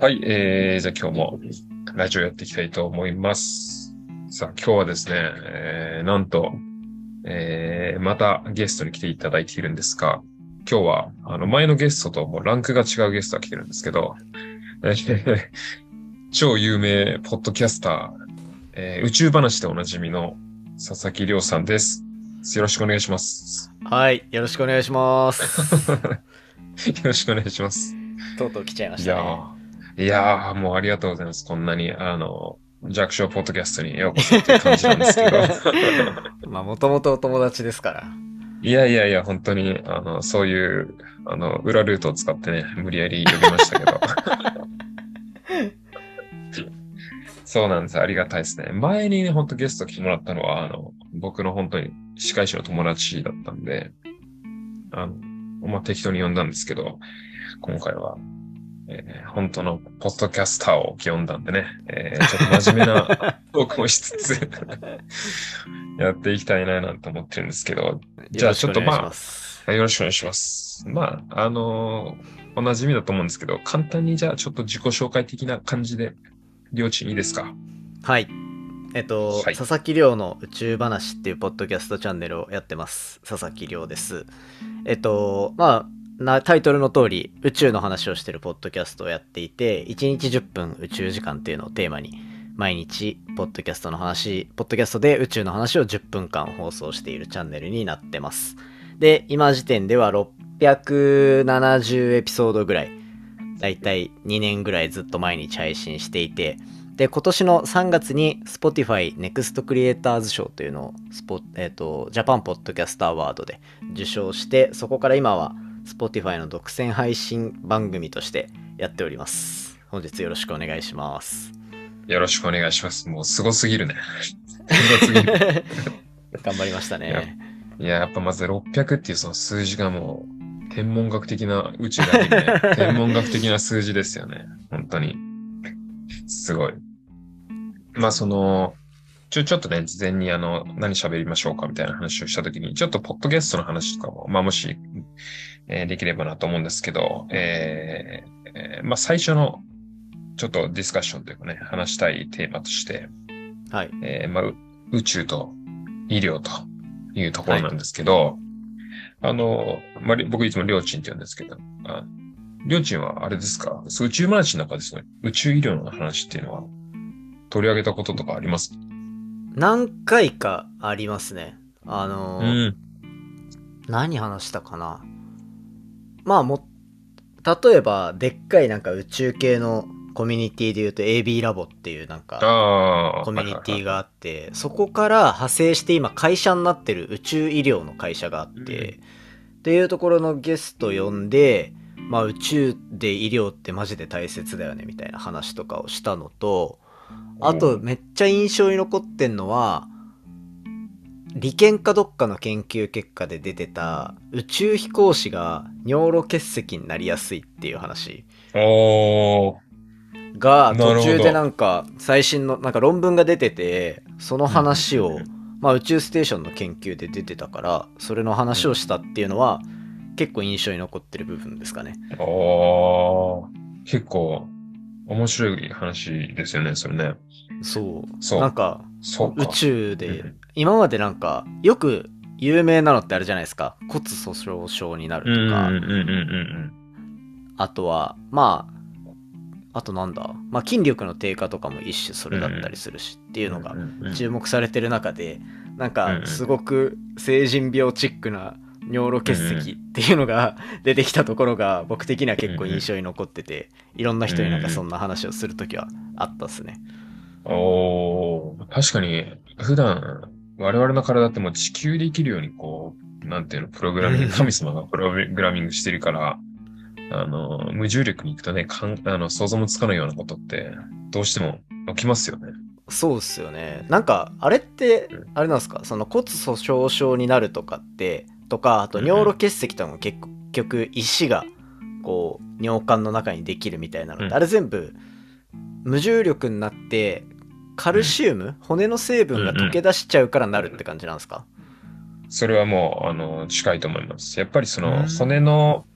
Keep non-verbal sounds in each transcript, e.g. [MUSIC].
はい、えー、じゃあ今日もラジオやっていきたいと思います。さあ、今日はですね、えー、なんと、えー、またゲストに来ていただいているんですが、今日は、あの、前のゲストともうランクが違うゲストが来てるんですけど、えー超有名ポッドキャスター、えー宇宙話でおなじみの佐々木亮さんです。よろしくお願いします。はい、よろしくお願いします。[LAUGHS] よろしくお願いします。とうとう来ちゃいまいやしたね。ー、いやー、もうありがとうございます。こんなに、あの、弱小ポッドキャストにようこそっていう感じなんですけど。[LAUGHS] まあ、もともとお友達ですから。いやいやいや、本当に、あの、そういう、あの、裏ルートを使ってね、無理やり呼びましたけど。[LAUGHS] そうなんです。ありがたいですね。前にね、本当ゲスト来てもらったのは、あの、僕の本当に司会者の友達だったんで、あの、まあ、適当に呼んだんですけど、今回は、えー本当のポッドキャスターを呼んだんでね、えーちょっと真面目な [LAUGHS] トークもしつつ、[LAUGHS] やっていきたいななんて思ってるんですけど、じゃあちょっとまあよろしくお願いしますまあ、あのーお馴染みだと思うんですけど、簡単にじゃあちょっと自己紹介的な感じで、りょうちんいいですか？はい。えっと、はい佐々木亮の宇宙話っていうポッドキャストチャンネルをやってます。佐々木亮です。えっと、まあ、なタイトルの通り宇宙の話をしてるポッドキャストをやっていて1日10分宇宙時間っていうのをテーマに毎日ポッドキャストの話ポッドキャストで宇宙の話を10分間放送しているチャンネルになってます。で今時点では670エピソードぐらいだいたい2年ぐらいずっと毎日配信していてで今年の3月に Spotify Next Creators 賞というのをスポ、えー、とジャパンポッドキャストアワードで受賞してそこから今は Spotify の独占配信番組としてやっております本日よろしくお願いしますよろしくお願いします。もうすごすぎるね。[LAUGHS] すごすぎる。[LAUGHS] 頑張りましたねいや、やっぱまず600っていうその数字がもう、天文学的な宇宙だけにね、[LAUGHS] 天文学的な数字ですよね。本当に。すごい。まあその、ちょ、ちょっとね、事前にあの、何喋りましょうかみたいな話をしたときに、ちょっとポッドキャストの話とかも、まあもし、えーできればなと思うんですけど、えーえーまあ最初の、ちょっとディスカッションというかね、話したいテーマとして、はい。えーまあ、う宇宙と医療というところなんですけど、あの、まあ、り僕いつもりょうちんって言うんですけど、ありょうちんはあれですか？宇宙話の中ですね、宇宙医療の話っていうのは取り上げたこととかあります？何回かありますねあのうーん。何話したかなまあも例えばでっかいなんか宇宙系のコミュニティで言うと AB ラボっていうなんか。コミュニティがあってそこから派生して今会社になってる宇宙医療の会社があって、っていうところのゲスト呼んで、まあ、宇宙で医療ってマジで大切だよねみたいな話とかをしたのとあとめっちゃ印象に残ってんのは理研かどっかの研究結果で出てた宇宙飛行士が尿路結石になりやすいっていう話。が途中でなんか最新のなんか論文が出ててその話をまあ宇宙ステーションの研究で出てたからそれの話をしたっていうのは結構印象に残ってる部分ですかねおー。結構面白い話ですよね、それね。そう。そう。なんか。宇宙でうん。今までなんかよく有名なのってあれじゃないですか。骨粗しょう症になるとか、あとはまああとなんだ、まあ、筋力の低下とかも一種それだったりするしっていうのが注目されてる中でなんかすごく成人病チックな尿路結石っていうのが [LAUGHS] 出てきたところが僕的には結構印象に残ってていろんな人になんかそんな話をする時はあったっすね。おー。確かに、普段、我々の体ってもう地球で生きるように、こう、なんていうの、プログラミング、神様がプログラミングしてるから、あの、無重力に行くとね、かんあの想像もつかないようなことって、どうしても起きますよね。そうっすよね。なんかあれってうん。あれなんですか？その骨粗しょう症になるとかってとかあと尿路結石とかも結局石がこう尿管の中にできるみたいなので、うん。あれ全部無重力になってカルシウム、骨の成分が溶け出しちゃうからなるって感じなんですか、それはもう、あの、近いと思います。やっぱりそのうん骨の、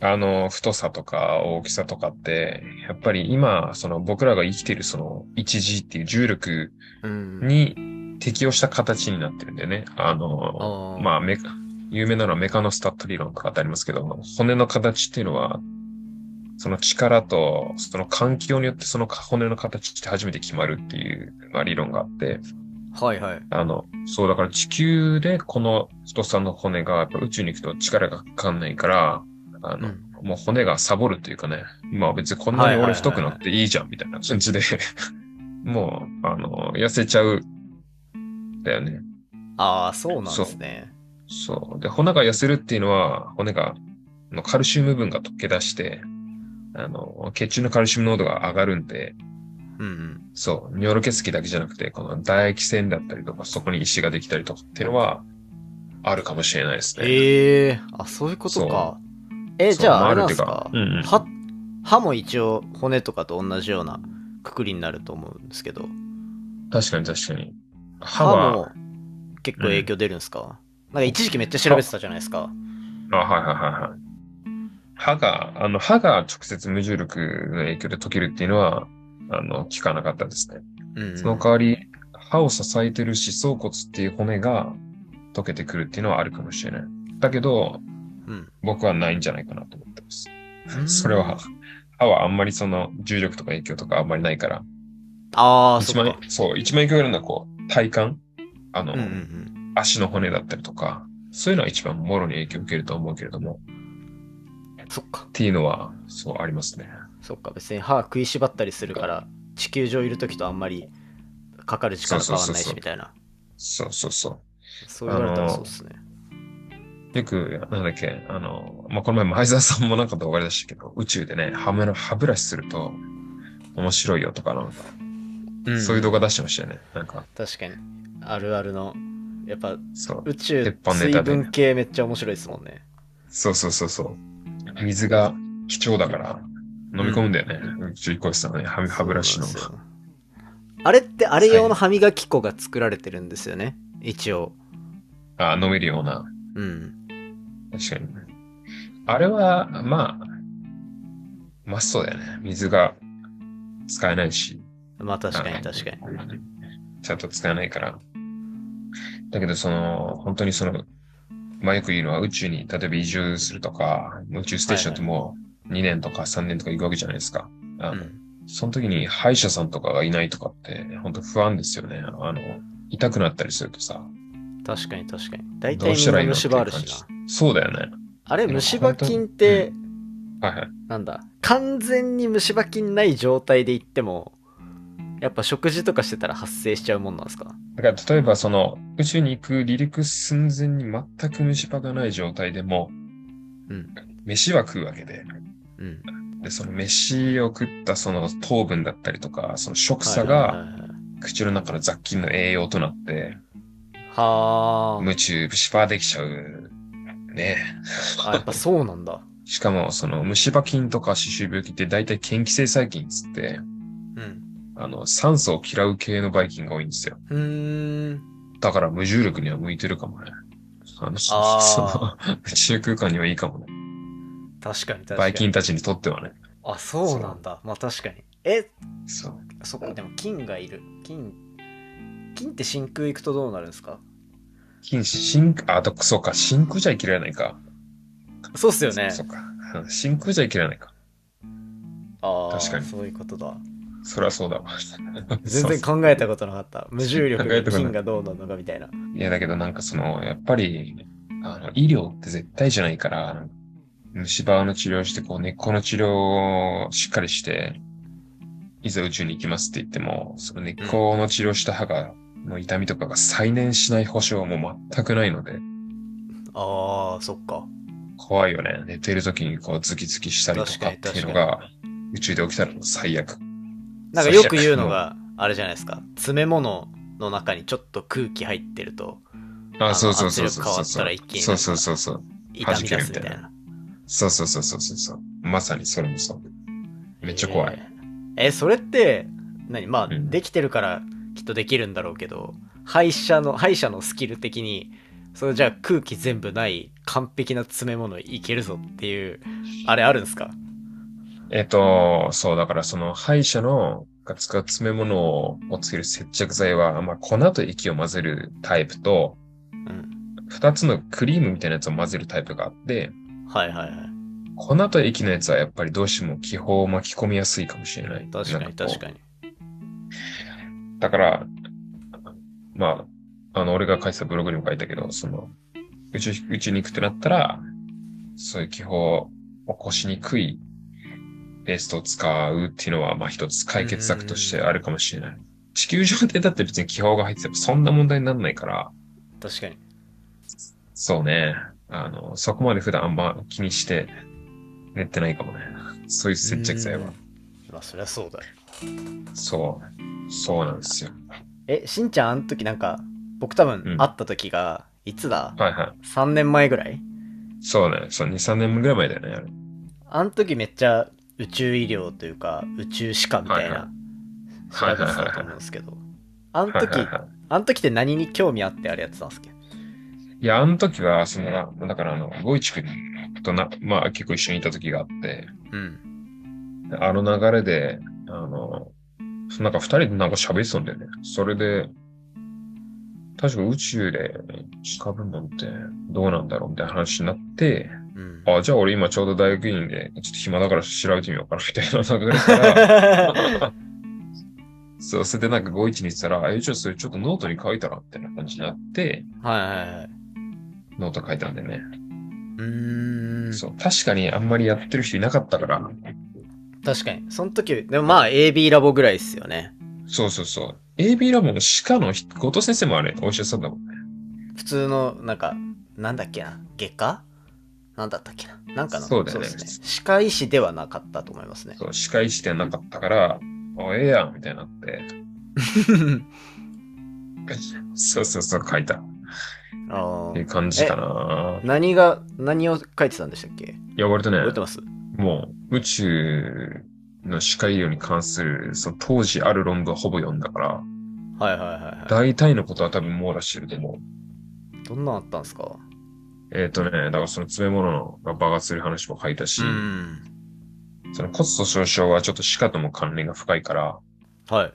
あの、太さとか大きさとかって、やっぱり今、その僕らが生きてるその 1G っていう重力うん。に適応した形になってるんだよね。あの、あーまあ、メカ、有名なのはメカノスタット理論とかってありますけど、骨の形っていうのは、その力と、その環境によってその骨の形って初めて決まるっていう、まあ、理論があって、はいはい。あの、そうだから地球でこの太さの骨がやっぱ宇宙に行くと力がかかんないから、あの、うんもう骨がサボるというかね、まあ別にこんなに俺太くなっていいじゃんみたいな感じで、[LAUGHS] もう、あの、痩せちゃう、だよね。ああ、そうなんですね。そう。で、骨が痩せるっていうのは、骨が、のカルシウム分が溶け出して、あの、血中のカルシウム濃度が上がるんで、うんうん。そう、尿路結石だけじゃなくて、この唾液腺だったりとか、そこに石ができたりとかっていうのは、あるかもしれないですね。ええあ、そういうことか。え、じゃあ、まあれなんですか？うんうん歯、歯も一応骨とかと同じようなくくりになると思うんですけど、確かに確かに。歯歯は、も結構影響出るんですか、なんか一時期めっちゃ調べてたじゃないですか。あ、はいはいはいはい。歯が、あの、歯が直接無重力の影響で溶けるっていうのは、あの、聞かなかったですね。うん、うん。その代わり、歯を支えてる歯槽骨っていう骨が溶けてくるっていうのはあるかもしれない。だけど、うん。僕はないんじゃないかなと思ってます。うんそれは、歯はあんまりその重力とか影響とかあんまりないから。ああ、一そっか。、番そう、一番影響があるのはこう、体幹あの、うんうんうん。足の骨だったりとか、そういうのは一番もろに影響を受けると思うけれども、そっかっ。ていうのは、そうありますね。そっか。別に歯食いしばったりするから、地球上いるときとあんまりかかる時間変わんないしみたいな。そうそうそう。そう言われたらそうですね。よく、なんだっけ、あの、まあ、この前前澤さんもなんか動画でしたけど、宇宙でね、歯ブラ歯ブラシすると面白いよとかなんか、うんそういう動画出してましたよね。なんか、確かに。あるあるの。やっぱそう。宇宙鉄板ネ水タで分系めっちゃ面白いですもんね。そうそうそうそう。水が貴重だから飲み込むんだよね。宇宙飛行士さんはね、歯歯ブラシの。あれってあれ用の歯磨き粉が作られてるんですよね。一応。あ、飲めるような。うん。確かに。あれは、まあ、マストだよね。水が使えないし。まあ確かに確かに。に。ちゃんと使えないから。だけど、その、本当にその、まあよく言うのは宇宙に例えば移住するとか、宇宙ステーションってもう2年とか3年とか行くわけじゃないですか。あの、うんその時に歯医者さんとかがいないとかって、本当不安ですよね。あの、痛くなったりするとさ、確かに確かに。大ど体みんな虫歯あるしな。そうだよね。あれ虫歯菌って、はいはい。なんだ、完全に虫歯菌ない状態で行っても、やっぱ食事とかしてたら発生しちゃうもんなんですか？だから例えばその宇宙に行く離陸寸前に全く虫歯がない状態でも、うん。飯は食うわけで、うん。で、その飯を食ったその糖分だったりとか、その食差はいが口の中の雑菌の栄養となって、は無虫、虫歯できちゃう。ね。あ。あ、やっぱそうなんだ。[LAUGHS] しかも、その虫歯菌とか歯周病菌って大体嫌気性細菌っつって、うん。あの、酸素を嫌う系のバイキンが多いんですよ。うーん。だから無重力には向いてるかもね。あの、あーその、宇宙空間にはいいかもね。確かに確かに。バイキンたちにとってはね。あ、そうなんだ。まあ確かに。え、そう。そっか、でも金がいる。金、金って真空行くとどうなるんですか？金、真、あ、だそうか、真空じゃ生きられないか。そうっすよね。そうか。うん真空じゃ生きられないか。ああ、確かにそういうことだ。そりゃそうだわ。[LAUGHS] 全然考えたことなかった。[LAUGHS] 無重力で考えたことない金がどうなのかみたいな。いや、だけどなんかその、やっぱり、あの、医療って絶対じゃないから、虫歯の治療して、こう、根っこの治療をしっかりして、いざ宇宙に行きますって言っても、その根っこの治療した歯が、の痛みとかが再燃しない保証はもう全くないので、ああ、そっか。怖いよね。寝てる時にこう、ズキズキしたりとかっていうのが、宇宙で起きたら最悪。なんかよく言うのが、あれじゃないですか。詰め物の中にちょっと空気入ってると、あ、のそうそうそうそう変わったそう。ら一気にそうそうそうそう。痛み出すみたいな。そうそうそうそうそうそう。まさにそれもそう。めっちゃ怖い。えー。え、それって、何？まあ、うんできてるからきっとできるんだろうけど、歯医者の、歯医者のスキル的に、それじゃあ空気全部ない完璧な詰め物いけるぞっていう、あれあるんですか？えっと、そう、だからその歯医者のが使う詰め物をつける接着剤は、まあ、粉と液を混ぜるタイプと、うん。二つのクリームみたいなやつを混ぜるタイプがあって、はいはいはい。粉と液のやつはやっぱりどうしても気泡を巻き込みやすいかもしれない。確かに確かに。だから、まあ、あの、俺が書いてたブログにも書いたけど、その、宇宙、宇宙に行くってなったら、そういう気泡を起こしにくいペーストを使うっていうのは、まあ一つ解決策としてあるかもしれない。地球上でだって別に気泡が入っててもそんな問題にならないから、確かに。そうね。あの、そこまで普段あんま気にして寝てないかもね。そういう接着剤はうん。。まあそりゃそうだよ。そう。そうなんですよ。え、しんちゃんあの時なんか、僕多分うん会った時が、いつだ？はいはい。?3 年前ぐらい？そうね。そう、2、3年ぐらい前だよね。あの時めっちゃ宇宙医療というか宇宙歯科みたいな調べてたと思うんですけど。あの時。あの時って何に興味あってあれやってたんですけ？どいや、あの時は、その、だからあの、ゴイチ君とな、まあ結構一緒にいた時があって、うん。あの流れで、あの、なんか二人でなんか喋ってたんだよね。それで、確か宇宙で近ぶのってどうなんだろうみたいな話になって、うん。あ、じゃあ俺今ちょうど大学院で、ちょっと暇だから調べてみようかなみたいな流れから、[LAUGHS] そう、それでなんか51に言ってたら、え、じゃあそれちょっとノートに書いたらみたいな感じになって、はいはいはいノート書いたんだよね。うーん。そう、確かにあんまりやってる人いなかったから、確かに。その時でもまあ AB ラボぐらいっすよね。そうそうそう。AB ラボの歯科の人後藤先生もあれ、お医者さんだもんね。普通のなんかなんだっけな？外科？なんだったっけな？なんかのそうだよね。ですね。歯科医師ではなかったと思いますね。そう、歯科医師ではなかったから、あ、ええやん、みたいになって。[LAUGHS] そうそうそう、書いた。っあー。ていう感じかな。何が何を書いてたんでしたっけ？いや、割とね、覚えてます？もう、宇宙の歯科医療に関する、その当時ある論文はほぼ読んだから、はいはいはいは大体のことは多分網羅してると思う。いどんなのあったんですか？えっ、とね、だからその詰め物のが爆発する話も書いたし、うん。その骨粗鬆症はちょっと歯科とも関連が深いから、はい。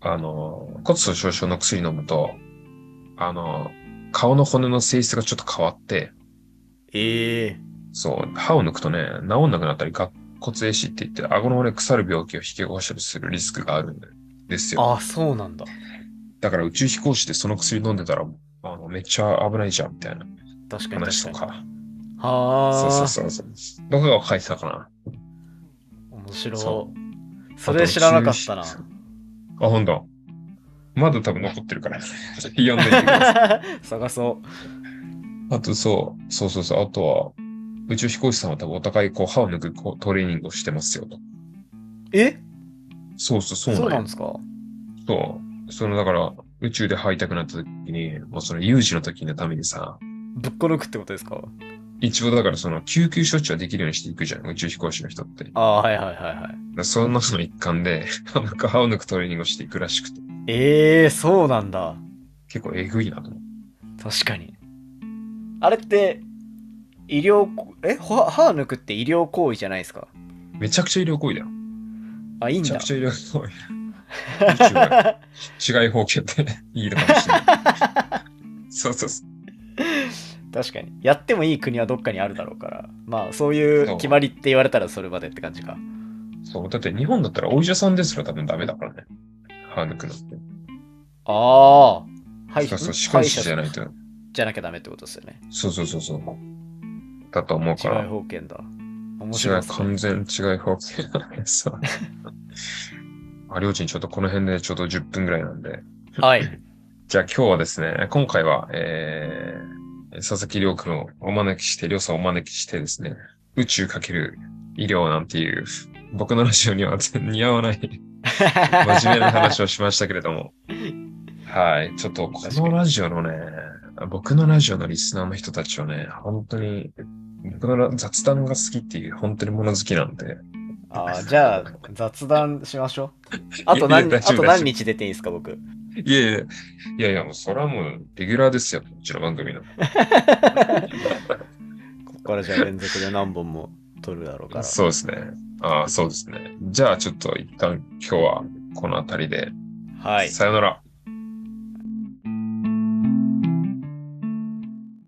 あの、骨粗鬆症の薬飲むと、あの、顔の骨の性質がちょっと変わって、ええそう、歯を抜くとね、治んなくなったり、顎骨壊死って言って、顎の骨腐る病気を引き起こしたりするリスクがあるんですよ。あそうなんだだから宇宙飛行士でその薬飲んでたら、あのめっちゃ危ないじゃん、みたいな確かに話と確か。はあそうそうそうそう。とかが書いてたかな？面白そそれ知らなかったなあ、ほんと。まだ多分残ってるから。[LAUGHS] 読んでみてください。[LAUGHS] 探そあとそう、そうそうそう。あとは、宇宙飛行士さんは多分お互いこう歯を抜くこうトレーニングをしてますよと。うえ？そうそう、そうなんよそうなんですか？そう。その、だから、宇宙で歯痛くなった時に、もうその有事の時のためにさ、ぶっこ抜くってことですか？一応だからその救急処置はできるようにしていくじゃん、宇宙飛行士の人って。ああはいはいはいはいらそのその一環で、なんか歯を抜くトレーニングをしていくらしくて、ええそうなんだ結構えぐいなと思う。確かにあれって医療こえ歯歯抜くって医療行為じゃないですか？めちゃくちゃ医療行為だよ。あいいんだめちゃくちゃ医療行為。違い方形っていいのかもしれない。[LAUGHS] そうそうそう。確かにやってもいい国はどっかにあるだろうからまあそういう決まりって言われたらそれまでって感じかそう。だって日本だったらお医者さんですら多分ダメだからね。歯抜くのって。ああはいそうそう、歯科医師じゃないと。じゃなきゃダメってことですよねそうそうそうそう。だと思う違いから。保険だ面違い、白い完全違い方形。そう。あ、りょうちんちょっとこの辺でちょうど10分ぐらいなんで。はい [LAUGHS] じゃあ今日はですね、今回は、えー、佐々木亮君をお招きして、亮さんをお招きしてですね、宇宙かける医療なんていう、僕のラジオには全然似合わない真面目な話をしましたけれども。[LAUGHS] はい。ちょっとこのラジオのね、僕のラジオのリスナーの人たちはね、本当に、僕のラ雑談が好きっていう本当に物好きなんで、ああじゃあ雑談しましょうあと何あと何日出ていいですか僕？いやいや、いやいや、もうそれはもうレギュラーですよ、うちの番組の。[LAUGHS] ここからじゃあ連続で何本も撮るだろうから。そうですね。ああ、そうですね。じゃあちょっと一旦今日はこの辺りで、はい。さよなら。